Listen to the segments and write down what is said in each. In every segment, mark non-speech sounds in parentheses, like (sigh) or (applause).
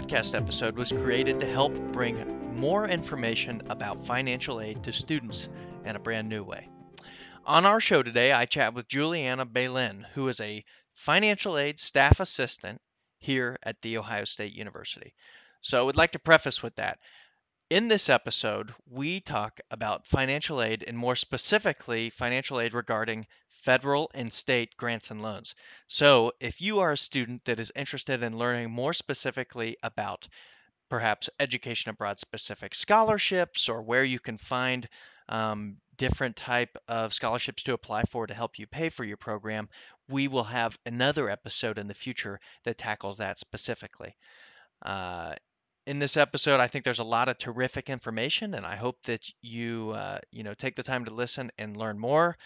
podcast episode was created to help bring more information about financial aid to students in a brand new way. On our show today, I chat with Juliana Baylin, who is a financial aid staff assistant here at The Ohio State University. So I would like to preface with that. In this episode, we talk about financial aid and more specifically, financial aid regarding federal and state grants and loans. So, if you are a student that is interested in learning more specifically about perhaps education abroad specific scholarships or where you can find um, different type of scholarships to apply for to help you pay for your program, we will have another episode in the future that tackles that specifically. Uh, in this episode, I think there's a lot of terrific information, and I hope that you uh, you know take the time to listen and learn more,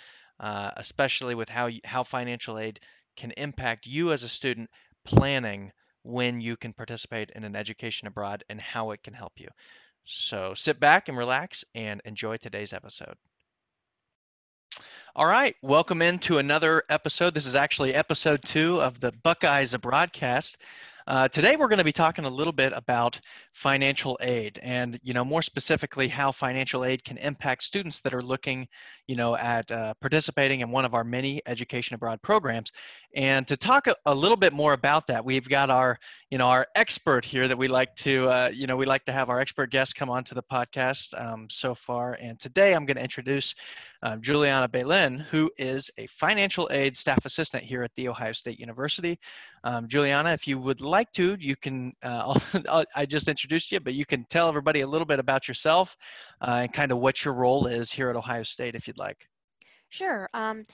uh, especially with how you, how financial aid can impact you as a student planning when you can participate in an education abroad and how it can help you. So sit back and relax and enjoy today's episode. All right, welcome into another episode. This is actually episode two of the Buckeyes broadcast. Uh, today we're going to be talking a little bit about financial aid and you know more specifically how financial aid can impact students that are looking you know at uh, participating in one of our many education abroad programs. And to talk a, a, little bit more about that we've got our you know our expert here that we like to uh, you know we like to have our expert guests come on to the podcast um, so far. And today i'm going to introduce um, Juliana Baylin, who is a financial aid staff assistant here at The Ohio State University. Um, Juliana, if you would like to, you can, uh, (laughs) I just introduced you, but you can tell everybody a little bit about yourself uh, and kind of what your role is here at Ohio State if you'd like. Sure. Um,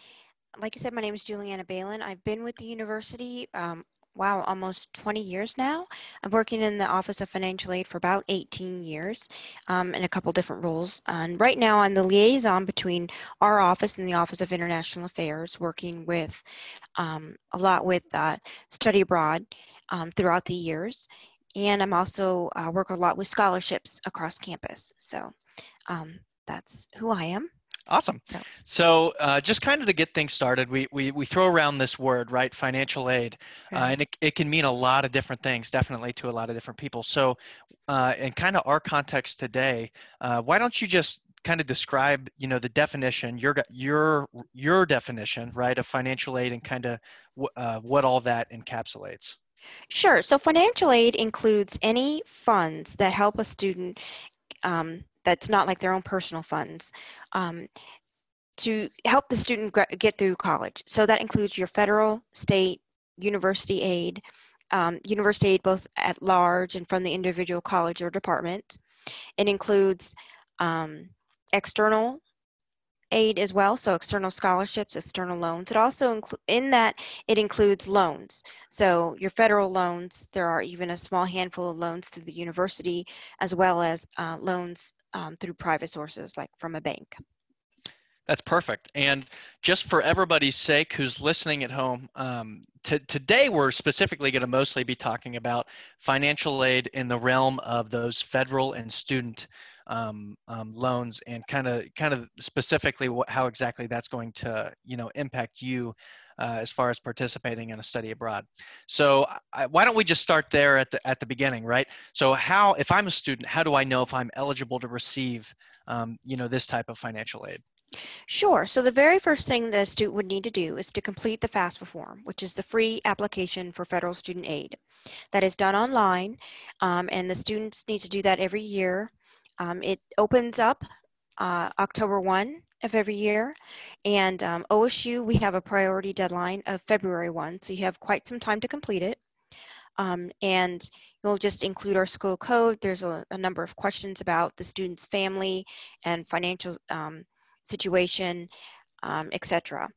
like you said, my name is Juliana Baylin. I've been with the university um, wow, almost 20 years now. I'm working in the Office of Financial Aid for about 18 years um, in a couple different roles. And right now, I'm the liaison between our office and the Office of International Affairs, working with um, a lot with uh, study abroad um, throughout the years. And I'm also uh, work a lot with scholarships across campus. So um, that's who I am. Awesome. So, uh, just kind of to get things started, we, we, we throw around this word, right? Financial aid. Uh, and it, it can mean a lot of different things, definitely to a lot of different people. So, uh, in kind of our context today, uh, why don't you just kind of describe, you know, the definition, your, your, your definition, right, of financial aid and kind of w- uh, what all that encapsulates? Sure. So, financial aid includes any funds that help a student um, that's not like their own personal funds um, to help the student get through college. So that includes your federal, state, university aid, um, university aid both at large and from the individual college or department. It includes um, external aid as well, so external scholarships, external loans. It also in that it includes loans. So your federal loans, there are even a small handful of loans through the university, as well as uh, loans um, through private sources like from a bank. That's perfect. And just for everybody's sake who's listening at home, um, t- today we're specifically going to mostly be talking about financial aid in the realm of those federal and student um, um, loans and kind of kind of specifically what, how exactly that's going to you know impact you uh, as far as participating in a study abroad. So I, why don't we just start there at the at the beginning, right? So how if I'm a student, how do I know if I'm eligible to receive um, you know this type of financial aid? Sure. So the very first thing that a student would need to do is to complete the FAFSA form, which is the free application for federal student aid. That is done online, um, and the students need to do that every year um, it opens up uh, October 1 of every year. And um, OSU, we have a priority deadline of February 1, so you have quite some time to complete it. Um, and you'll just include our school code. There's a, a, number of questions about the student's family and financial um, situation, um, etc.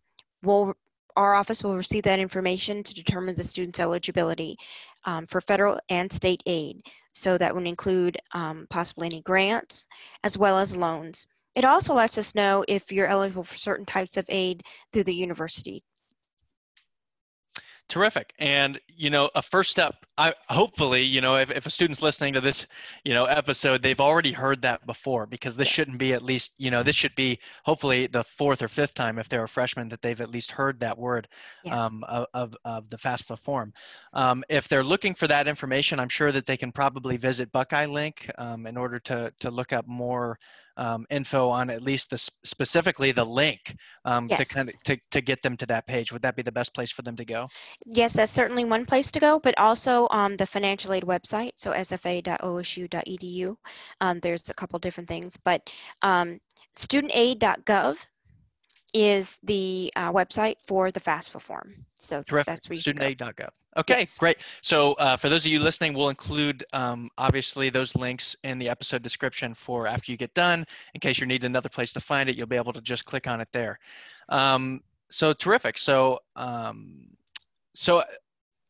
We'll, our office will receive that information to determine the student's eligibility um, for federal and state aid. So that would include um, possibly any grants as well as loans. It also lets us know if you're eligible for certain types of aid through the university. Terrific. And, you know, a first step, I hopefully, you know, if, if a student's listening to this, you know, episode, they've already heard that before because this shouldn't be at least, you know, this should be hopefully the fourth or fifth time if they're a freshman that they've at least heard that word yeah. um, of, of the FAFSA form. Um, if they're looking for that information, I'm sure that they can probably visit Buckeye Link um, in order to, to look up more um, info on at least the specifically the link um, yes. to kind of to, to get them to that page. Would that be the best place for them to go? Yes that's certainly one place to go but also on the financial aid website so sfa.osu.edu um, there's a couple different things but um, studentaid.gov is the uh, website for the FAFSA form. So Terrific. that's where studentaid.gov. Okay, yes. great. So uh, for those of you listening, we'll include um, obviously those links in the episode description for after you get done. In case you need another place to find it, you'll be able to just click on it there. Um, so terrific. So um, so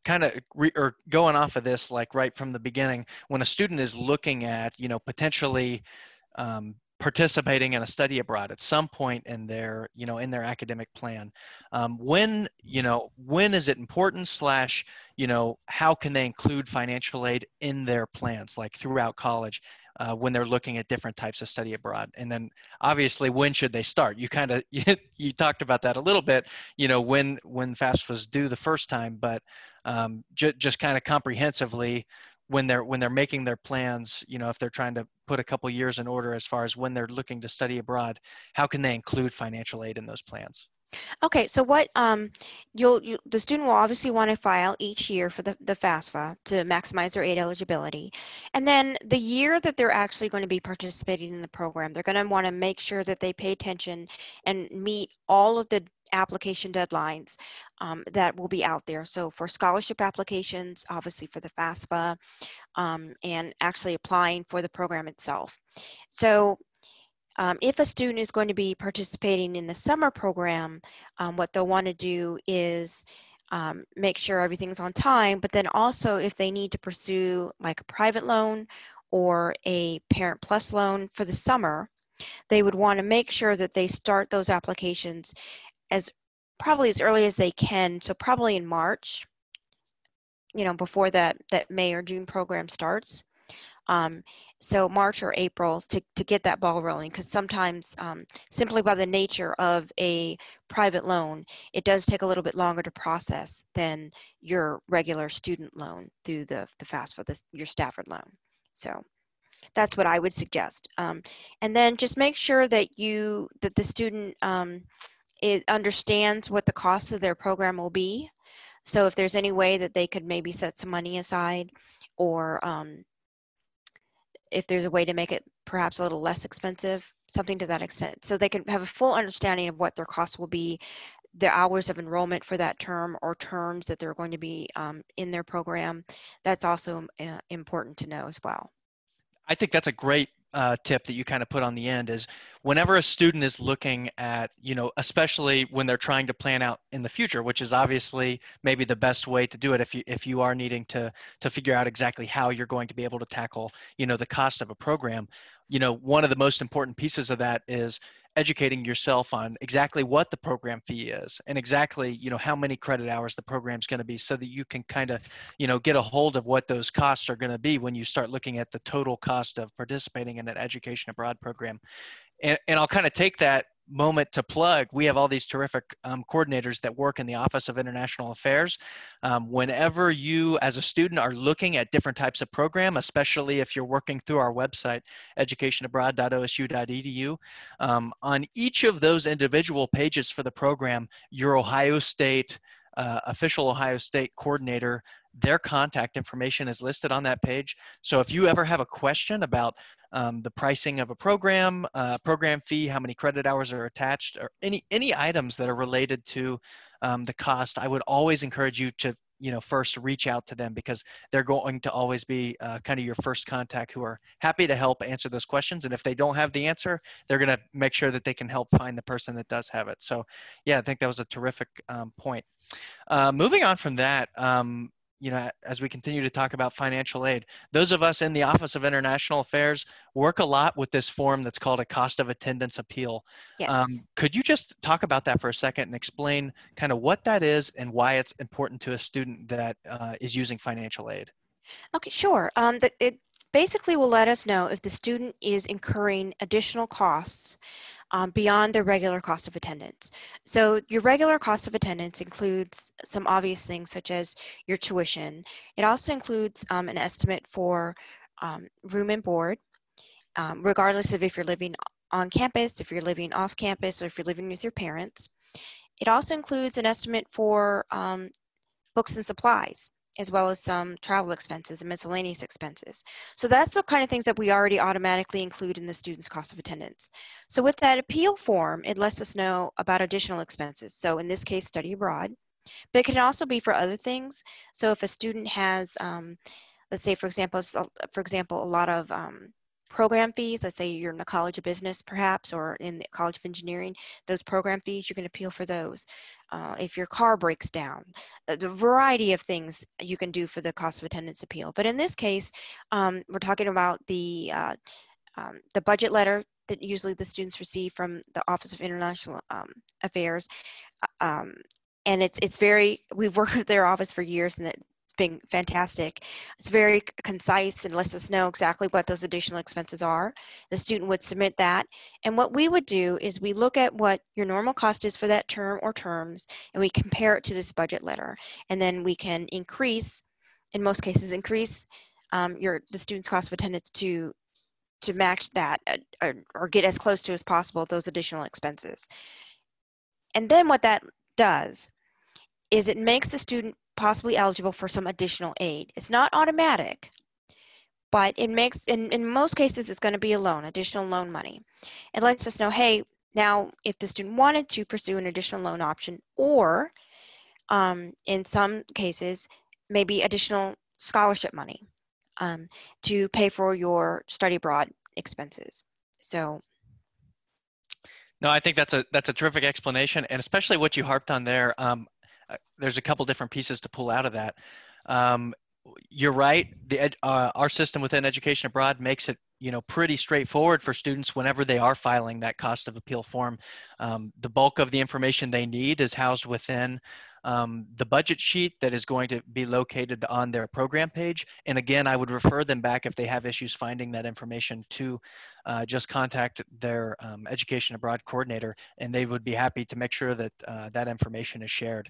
kind of re- or going off of this like right from the beginning, when a student is looking at you know potentially um, participating in a study abroad at some point in their you know in their academic plan um, when you know when is it important slash you know how can they include financial aid in their plans like throughout college uh, when they're looking at different types of study abroad? And then obviously when should they start? You kind of (laughs) you, you talked about that a little bit you know when when FAFSA was due the first time but um, ju- just kind of comprehensively when they're when they're making their plans you know if they're trying to put a couple years in order as far as when they're looking to study abroad how can they include financial aid in those plans Okay, so what um, you'll you, the student will obviously want to file each year for the, the FAFSA to maximize their aid eligibility. And then the year that they're actually going to be participating in the program, they're going to want to make sure that they pay attention and meet all of the application deadlines um, that will be out there. So for scholarship applications, obviously for the FAFSA, um, and actually applying for the program itself. So um, if a student is going to be participating in the summer program, um, what they'll want to do is um, make sure everything's on time, but then also if they need to pursue like a private loan or a Parent Plus loan for the summer, they would want to make sure that they start those applications as probably as early as they can. So probably in March, you know, before that, that May or June program starts. Um, so March or April to, to get that ball rolling because sometimes um, simply by the nature of a private loan, it does take a little bit longer to process than your regular student loan through the, the FAFSA, the, your Stafford loan. So that's what I would suggest. Um, and then just make sure that you, that the student um, it understands what the cost of their program will be. So if there's any way that they could maybe set some money aside or um, if there's a way to make it perhaps a little less expensive, something to that extent. So they can have a full understanding of what their costs will be, their hours of enrollment for that term or terms that they're going to be um, in their program. That's also uh, important to know as well. I think that's a great uh, tip that you kind of put on the end is whenever a student is looking at, you know, especially when they're trying to plan out in the future, which is obviously maybe the best way to do it if you if you are needing to to figure out exactly how you're going to be able to tackle, you know, the cost of a program. You know, one of the most important pieces of that is educating yourself on exactly what the program fee is and exactly you know how many credit hours the program is going to be so that you can kind of you know get a hold of what those costs are going to be when you start looking at the total cost of participating in an education abroad program. And, and i'll kind of take that moment to plug, we have all these terrific um, coordinators that work in the Office of International Affairs. Um, whenever you, as a student, are looking at different types of program, especially if you're working through our website, educationabroad.osu.edu, um, on each of those individual pages for the program, your Ohio State, uh, official Ohio State coordinator their contact information is listed on that page. So if you ever have a question about um, the pricing of a program, uh, program fee, how many credit hours are attached, or any any items that are related to um, the cost, I would always encourage you to you know first reach out to them because they're going to always be uh, kind of your first contact who are happy to help answer those questions. And if they don't have the answer they're going to make sure that they can help find the person that does have it. So yeah i think that was a terrific um, point. Uh, moving on from that um, you know, as we continue to talk about financial aid, those of us in the Office of International Affairs work a lot with this form that's called a cost of attendance appeal. Yes. Um, could you just talk about that for a second and explain kind of what that is and why it's important to a student that uh, is using financial aid? Okay, sure. Um, the, it basically will let us know if the student is incurring additional costs um, beyond their regular cost of attendance. So your regular cost of attendance includes some obvious things such as your tuition. It also includes um, an estimate for um, room and board, um, regardless of if you're living on campus, if you're living off campus, or if you're living with your parents. It also includes an estimate for um, books and supplies as well as some travel expenses and miscellaneous expenses. So that's the kind of things that we already automatically include in the student's cost of attendance. So with that appeal form, it lets us know about additional expenses. So in this case, study abroad, but it can also be for other things. So if a student has, um, let's say for example, for example, a lot of um, program fees, let's say you're in the College of Business perhaps, or in the College of Engineering, those program fees, you can appeal for those. Uh, if your car breaks down, uh, the variety of things you can do for the cost of attendance appeal. But in this case, um, we're talking about the, uh, um, the budget letter that usually the students receive from the Office of International um, Affairs. Uh, um, and it's it's very we've worked (laughs) with their office for years and been fantastic. It's very concise and lets us know exactly what those additional expenses are. The student would submit that. And what we would do is we look at what your normal cost is for that term or terms, and we compare it to this budget letter. And then we can increase, in most cases, increase um, your the student's cost of attendance to to match that uh, or, or get as close to as possible those additional expenses. And then what that does is it makes the student possibly eligible for some additional aid. It's not automatic, but it makes, in, in most cases, it's going to be a loan, additional loan money. It lets us know, hey, now if the student wanted to pursue an additional loan option, or um, in some cases, maybe additional scholarship money um, to pay for your study abroad expenses. So no, I think that's a that's a terrific explanation, and especially what you harped on there. Um, there's a couple different pieces to pull out of that. Um, you're right. The uh, our system within Education Abroad makes it you know pretty straightforward for students whenever they are filing that cost of appeal form. Um, the bulk of the information they need is housed within um, the budget sheet that is going to be located on their program page. And again, I would refer them back if they have issues finding that information to uh, just contact their um, Education Abroad coordinator, and they would be happy to make sure that uh, that information is shared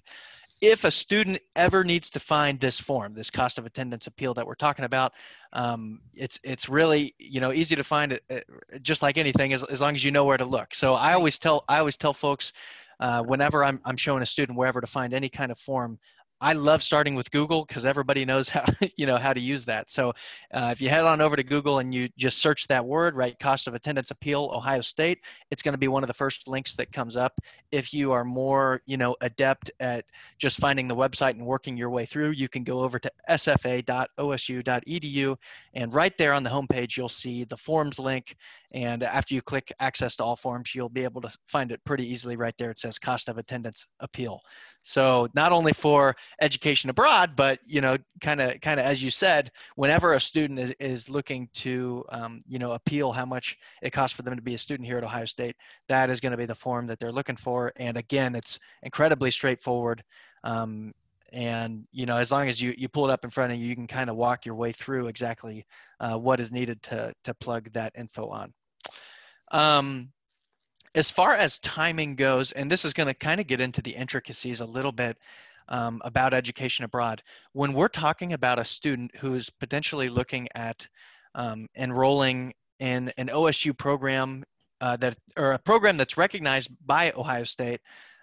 if a student ever needs to find this form, this cost of attendance appeal that we're talking about, um, it's it's really you know easy to find it, uh, just like anything, as, as long as you know where to look. So I always tell I always tell folks uh, whenever I'm I'm showing a student wherever to find any kind of form, I love starting with Google because everybody knows (laughs) how you know how to use that. So uh, if you head on over to Google and you just search that word, right, cost of attendance appeal Ohio State, it's going to be one of the first links that comes up. If you are more you know adept at just finding the website and working your way through, you can go over to sfa.osu.edu and right there on the homepage you'll see the forms link. And after you click access to all forms, you'll be able to find it pretty easily right there. It says cost of attendance appeal. So not only for education abroad, but you know, kind of, kind of as you said, whenever a student is, is looking to, um, you know, appeal how much it costs for them to be a student here at Ohio State, that is going to be the form that they're looking for. And again, it's incredibly straightforward. Um, and you know, as long as you you pull it up in front of you, you can kind of walk your way through exactly uh, what is needed to to plug that info on. Um, as far as timing goes, and this is going to kind of get into the intricacies a little bit um, about education abroad. When we're talking about a student who's potentially looking at um, enrolling in an OSU program uh, that, or a program that's recognized by Ohio State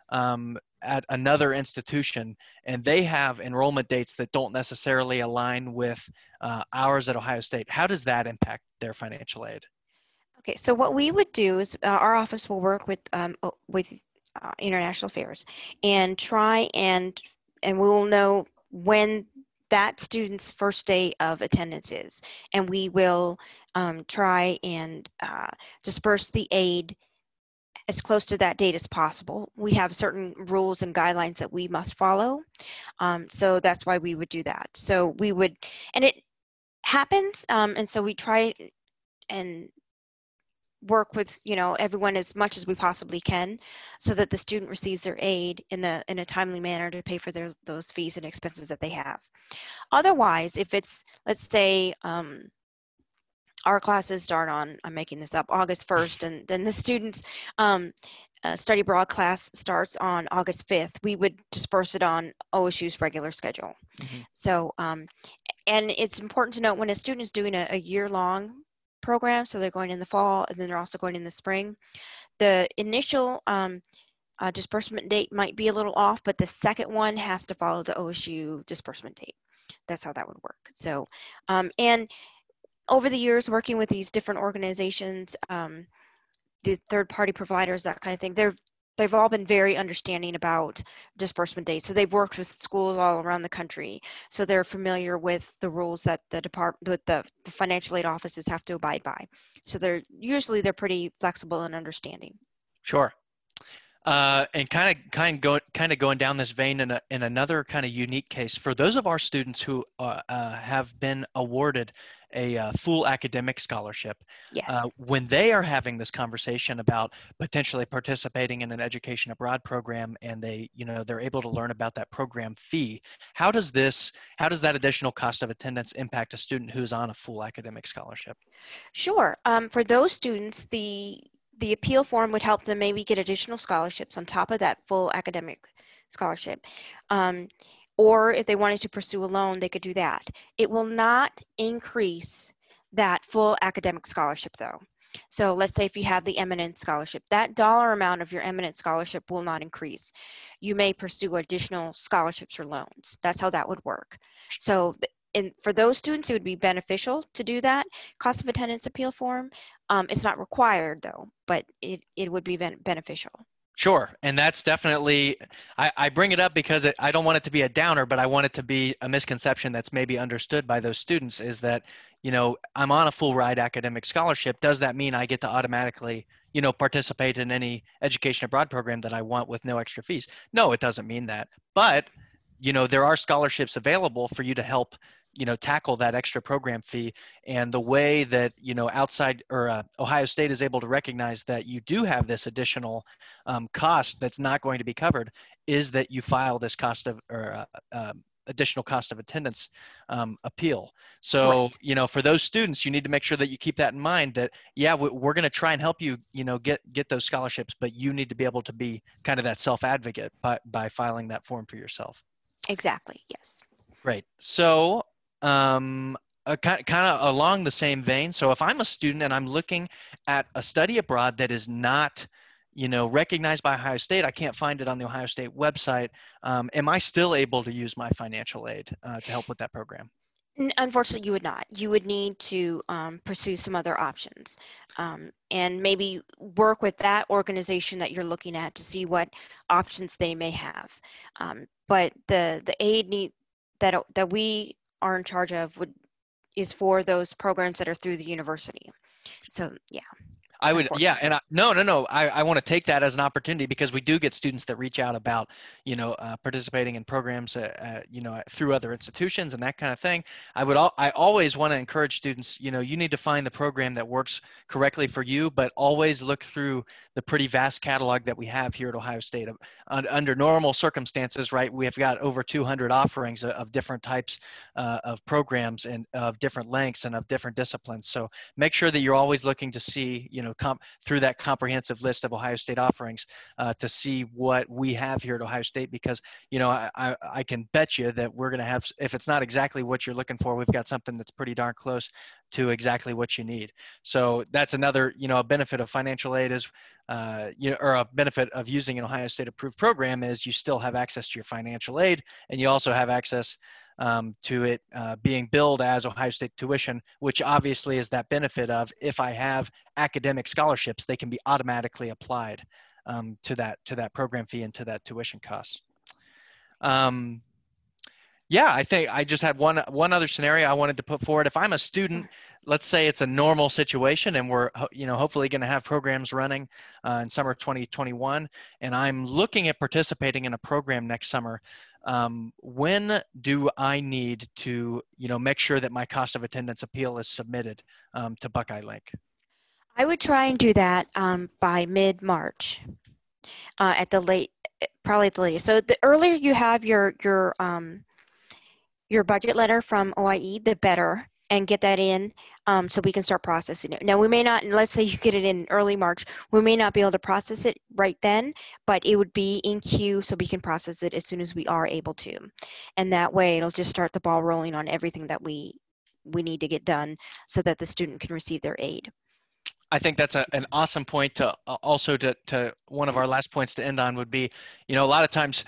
um, at another institution, and they have enrollment dates that don't necessarily align with uh, ours at Ohio State, how does that impact their financial aid? Okay, so what we would do is uh, our office will work with um, with uh, international affairs and try and and we will know when that student's first day of attendance is, and we will um, try and uh, disburse the aid as close to that date as possible. We have certain rules and guidelines that we must follow. Um, so that's why we would do that. So we would, and it happens. Um, and so we try and work with you know everyone as much as we possibly can so that the student receives their aid in the in a timely manner to pay for their, those fees and expenses that they have otherwise if it's let's say um, our classes start on i'm making this up august 1st and then the students um, uh, study abroad class starts on august 5th we would disburse it on osu's regular schedule mm-hmm. so um, and it's important to note when a student is doing a, a year long program, so they're going in the fall and then they're also going in the spring. The initial um, uh, disbursement date might be a little off, but the second one has to follow the OSU disbursement date. That's how that would work. So, um, and over the years working with these different organizations, um, the third party providers, that kind of thing, they're they've all been very understanding about disbursement dates. So they've worked with schools all around the country. So they're familiar with the rules that the department, with the, the financial aid offices have to abide by. So they're usually they're pretty flexible and understanding. Sure. Uh, and kind of kind of going kind of going down this vein in, a, in another kind of unique case for those of our students who uh, uh, have been awarded a uh, full academic scholarship, yes. Uh, when they are having this conversation about potentially participating in an education abroad program and they, you know, they're able to learn about that program fee, how does this, how does that additional cost of attendance impact a student who's on a full academic scholarship? Sure. Um, for those students, the the appeal form would help them maybe get additional scholarships on top of that full academic scholarship. Um, or if they wanted to pursue a loan, they could do that. It will not increase that full academic scholarship though. So let's say if you have the Eminence scholarship, that dollar amount of your Eminence scholarship will not increase. You may pursue additional scholarships or loans. That's how that would work. So for those students, it would be beneficial to do that cost of attendance appeal form. Um, it's not required though, but it, it would be beneficial. Sure, and that's definitely. I, I bring it up because it, I don't want it to be a downer, but I want it to be a misconception that's maybe understood by those students. Is that you know I'm on a full ride academic scholarship. Does that mean I get to automatically you know participate in any education abroad program that I want with no extra fees? No, it doesn't mean that. But you know there are scholarships available for you to help you know tackle that extra program fee and the way that you know outside or uh, ohio state is able to recognize that you do have this additional um, cost that's not going to be covered is that you file this cost of or uh, uh, additional cost of attendance um, appeal so right. you know for those students you need to make sure that you keep that in mind that yeah we're going to try and help you you know get get those scholarships but you need to be able to be kind of that self advocate by, by filing that form for yourself exactly yes Great. So um, uh, kind, kind of along the same vein. So if I'm a student and I'm looking at a study abroad that is not, you know, recognized by Ohio State, I can't find it on the Ohio State website. Um, am I still able to use my financial aid uh, to help with that program? Unfortunately, you would not. You would need to um, pursue some other options um, and maybe work with that organization that you're looking at to see what options they may have. Um, but the the aid need that that we are in charge of would is for those programs that are through the university. So yeah. I would, yeah, and I, no, no, no. I, I want to take that as an opportunity because we do get students that reach out about, you know, uh, participating in programs, uh, uh, you know, through other institutions and that kind of thing. I would, al- I always want to encourage students, you know, you need to find the program that works correctly for you, but always look through the pretty vast catalog that we have here at Ohio State. under normal circumstances, right, we have got over 200 offerings of, of different types uh, of programs and of different lengths and of different disciplines. So make sure that you're always looking to see, you know know, comp- through that comprehensive list of Ohio State offerings uh, to see what we have here at Ohio State because, you know, I, I, I can bet you that we're going to have, if it's not exactly what you're looking for, we've got something that's pretty darn close to exactly what you need. So that's another, you know, a benefit of financial aid is, uh, you know, or a benefit of using an Ohio State approved program is you still have access to your financial aid and you also have access um, to it uh, being billed as Ohio State tuition, which obviously is that benefit of if I have academic scholarships, they can be automatically applied um, to that to that program fee and to that tuition cost. Um, Yeah, I think I just had one one other scenario I wanted to put forward. If I'm a student, let's say it's a normal situation, and we're you know hopefully going to have programs running uh, in summer 2021, and I'm looking at participating in a program next summer. Um, when do I need to you know make sure that my cost of attendance appeal is submitted um, to Buckeye Link? I would try and do that um, by mid March. Uh, at the late, probably the latest. So the earlier you have your your um, your budget letter from OIE, the better, and get that in um, so we can start processing it. Now, we may not, let's say you get it in early March, we may not be able to process it right then, but it would be in queue so we can process it as soon as we are able to. And that way, it'll just start the ball rolling on everything that we we need to get done so that the student can receive their aid. I think that's a, an awesome point to uh, also to, to one of our last points to end on would be, you know, a lot of times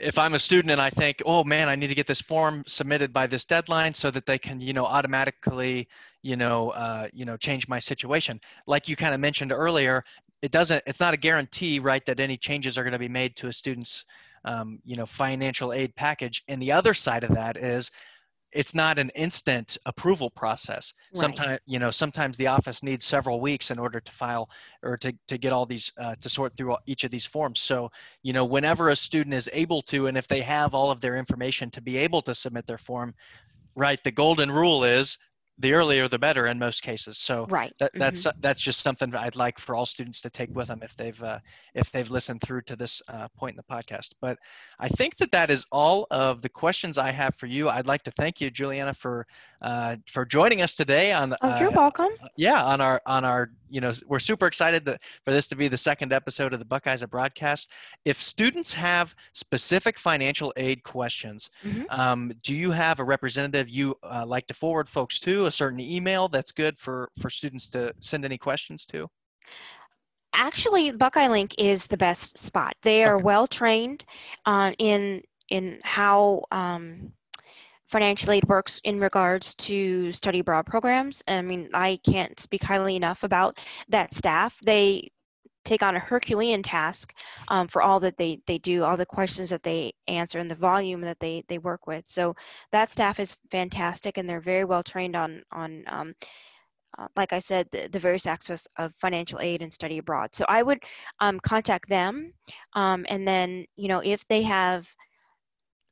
if I'm a student and I think, oh man, I need to get this form submitted by this deadline so that they can, you know, automatically, you know, uh, you know, change my situation. Like you kind of mentioned earlier, it doesn't. It's not a guarantee, right, that any changes are going to be made to a student's, um, you know, financial aid package. And the other side of that is it's not an instant approval process. Right. Sometimes, you know, sometimes the office needs several weeks in order to file or to, to get all these, uh, to sort through each of these forms. So, you know, whenever a student is able to, and if they have all of their information to be able to submit their form, right, the golden rule is the earlier the better in most cases. So right. that, that's mm-hmm. that's just something I'd like for all students to take with them if they've uh, if they've listened through to this uh, point in the podcast. But I think that that is all of the questions I have for you. I'd like to thank you, Juliana, for uh, for joining us today on. Oh, you're uh, welcome. Yeah, on our on our you know we're super excited that, for this to be the second episode of the Buckeyes of Broadcast. If students have specific financial aid questions, mm-hmm. um, do you have a representative you uh, like to forward folks to? A certain email that's good for for students to send any questions to? Actually, Buckeye Link is the best spot. They are okay. well trained uh, in in how um, financial aid works in regards to study abroad programs. I mean, I can't speak highly enough about that staff. They take on a Herculean task um, for all that they, they do, all the questions that they answer, and the volume that they, they work with. So that staff is fantastic, and they're very well trained on on um, uh, like I said, the, the, various aspects of financial aid and study abroad. So I would um, contact them, um, and then you know if they have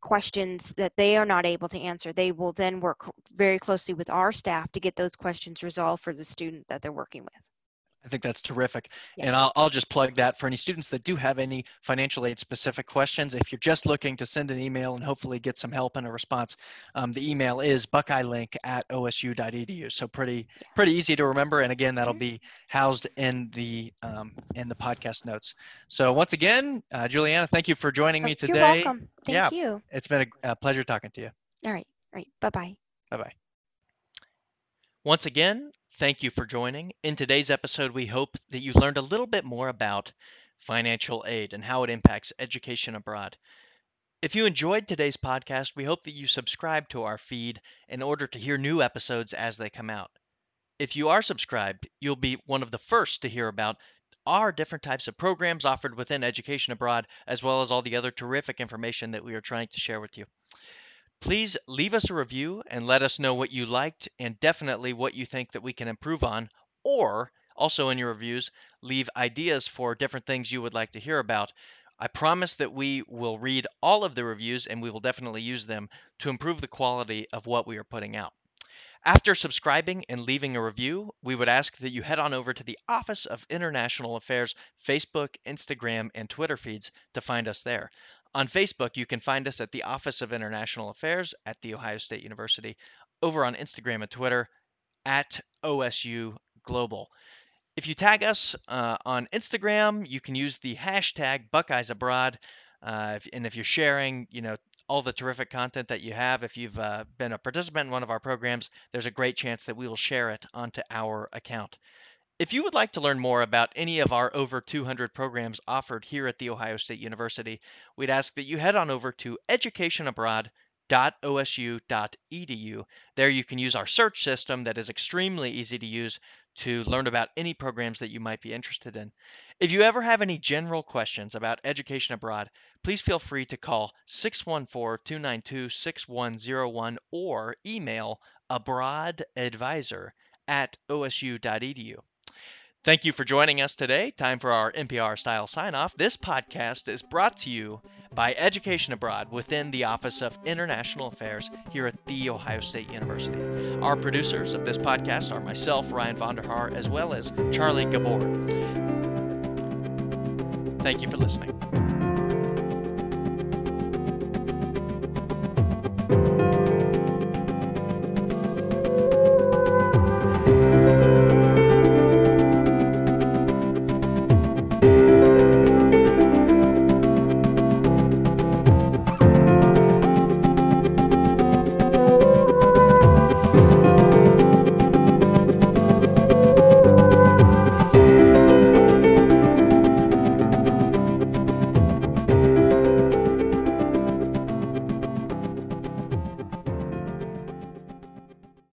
questions that they are not able to answer, they will then work very closely with our staff to get those questions resolved for the student that they're working with. I think that's terrific. Yeah. And I'll, I'll just plug that for any students that do have any financial aid specific questions. If you're just looking to send an email and hopefully get some help and a response, um, the email is buckeyelink at osu.edu. So pretty pretty easy to remember. And again, that'll mm-hmm. be housed in the um, in the podcast notes. So once again, uh, Juliana, thank you for joining me today. You're welcome. Thank yeah, you. It's been a, a pleasure talking to you. All right. All right. Bye bye. Bye bye. Once again, Thank you for joining. In today's episode, we hope that you learned a little bit more about financial aid and how it impacts education abroad. If you enjoyed today's podcast, we hope that you subscribe to our feed in order to hear new episodes as they come out. If you are subscribed, you'll be one of the first to hear about our different types of programs offered within Education Abroad, as well as all the other terrific information that we are trying to share with you. Please leave us a review and let us know what you liked and definitely what you think that we can improve on. Or also in your reviews, leave ideas for different things you would like to hear about. I promise that we will read all of the reviews and we will definitely use them to improve the quality of what we are putting out. After subscribing and leaving a review, we would ask that you head on over to the Office of International Affairs Facebook, Instagram, and Twitter feeds to find us there. On Facebook, you can find us at the Office of International Affairs at The Ohio State University, over on Instagram and Twitter at OSU Global. If you tag us uh, on Instagram, you can use the hashtag Buckeyes Abroad. Uh, if, and if you're sharing, you know, all the terrific content that you have, if you've uh, been a participant in one of our programs, there's a great chance that we will share it onto our account. If you would like to learn more about any of our over 200 programs offered here at The Ohio State University, we'd ask that you head on over to educationabroad.osu.edu. There you can use our search system that is extremely easy to use to learn about any programs that you might be interested in. If you ever have any general questions about education abroad, please feel free to call 614 292 6101 or email abroadadvisor at osu.edu. Thank you for joining us today. Time for our NPR style sign off. This podcast is brought to you by Education Abroad within the Office of International Affairs here at The Ohio State University. Our producers of this podcast are myself, Ryan Vonderhaar, as well as Charlie Gabor. Thank you for listening.